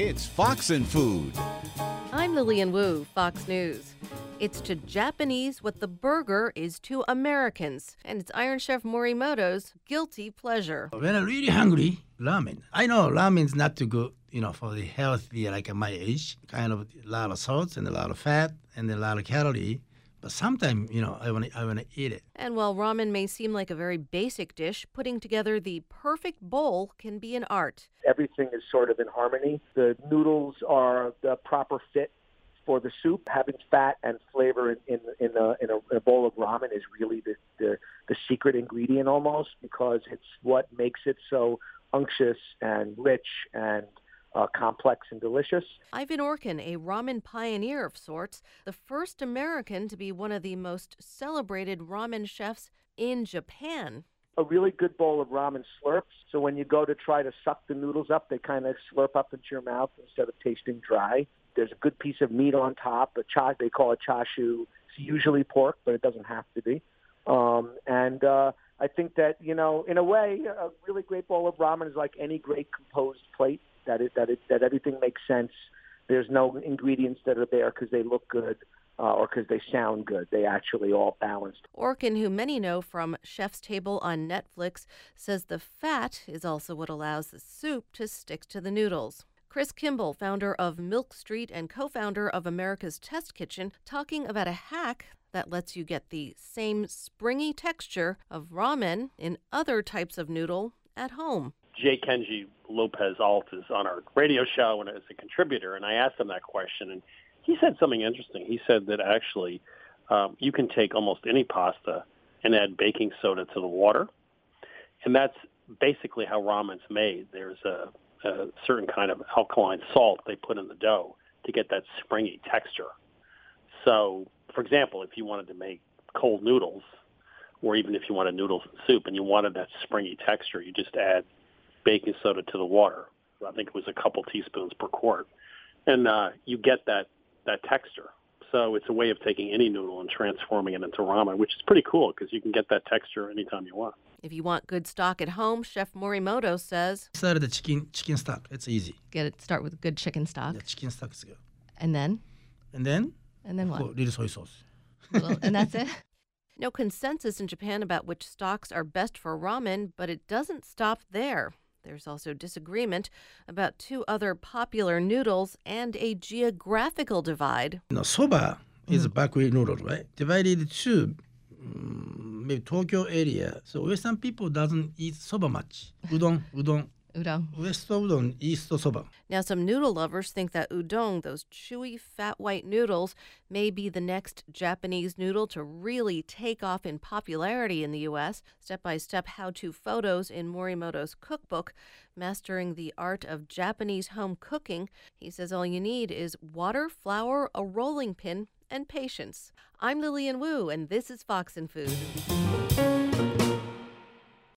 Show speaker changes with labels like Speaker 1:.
Speaker 1: It's Fox and Food.
Speaker 2: I'm Lilian Woo, Fox News. It's to Japanese what the burger is to Americans, and it's Iron Chef Morimoto's guilty pleasure.
Speaker 3: When I'm really hungry, ramen. I know ramen's not too good, you know, for the healthy like at my age. Kind of a lot of salt and a lot of fat and a lot of calorie. But sometimes, you know, I want to I want to eat it.
Speaker 2: And while ramen may seem like a very basic dish, putting together the perfect bowl can be an art.
Speaker 4: Everything is sort of in harmony. The noodles are the proper fit for the soup. Having fat and flavor in in, in, a, in, a, in a bowl of ramen is really the, the the secret ingredient almost because it's what makes it so unctuous and rich and uh, complex and delicious.
Speaker 2: Ivan Orkin, a ramen pioneer of sorts, the first American to be one of the most celebrated ramen chefs in Japan.
Speaker 4: A really good bowl of ramen slurps. So when you go to try to suck the noodles up, they kind of slurp up into your mouth instead of tasting dry. There's a good piece of meat on top. A cha, they call it chashu. It's usually pork, but it doesn't have to be. Um, and uh, I think that you know, in a way, a really great bowl of ramen is like any great composed plate that it that it that everything makes sense. There's no ingredients that are there because they look good uh, or because they sound good. They actually all balanced.
Speaker 2: Orkin, who many know from Chef's Table on Netflix, says the fat is also what allows the soup to stick to the noodles. Chris Kimball, founder of Milk Street and co founder of America's Test Kitchen, talking about a hack that lets you get the same springy texture of ramen in other types of noodle at home.
Speaker 5: Jay Kenji Lopez Alt is on our radio show and as a contributor, and I asked him that question, and he said something interesting. He said that actually um, you can take almost any pasta and add baking soda to the water, and that's basically how ramen's made. There's a, a certain kind of alkaline salt they put in the dough to get that springy texture. So, for example, if you wanted to make cold noodles, or even if you wanted noodles and soup and you wanted that springy texture, you just add baking soda to the water. I think it was a couple teaspoons per quart, and uh, you get that that texture. So it's a way of taking any noodle and transforming it into ramen, which is pretty cool because you can get that texture anytime you want.
Speaker 2: If you want good stock at home, Chef Morimoto says
Speaker 3: Start the chicken chicken stock. It's easy.
Speaker 2: get it start with good chicken stock,
Speaker 3: Yeah, chicken stock is good.
Speaker 2: and then
Speaker 3: And then
Speaker 2: and then what?
Speaker 3: oh, little soy sauce.
Speaker 2: Little- and that's it. No consensus in Japan about which stocks are best for ramen, but it doesn't stop there. There's also disagreement about two other popular noodles and a geographical divide.
Speaker 3: You know, soba is a bakery noodle, right? Divided to mm, maybe Tokyo area. So Western people doesn't eat soba much. Udon, udon.
Speaker 2: Udon.
Speaker 3: West udon, east soba.
Speaker 2: Now, some noodle lovers think that udon, those chewy, fat white noodles, may be the next Japanese noodle to really take off in popularity in the U.S. Step by step how to photos in Morimoto's cookbook, Mastering the Art of Japanese Home Cooking. He says all you need is water, flour, a rolling pin, and patience. I'm Lilian Woo, and this is Fox and Food.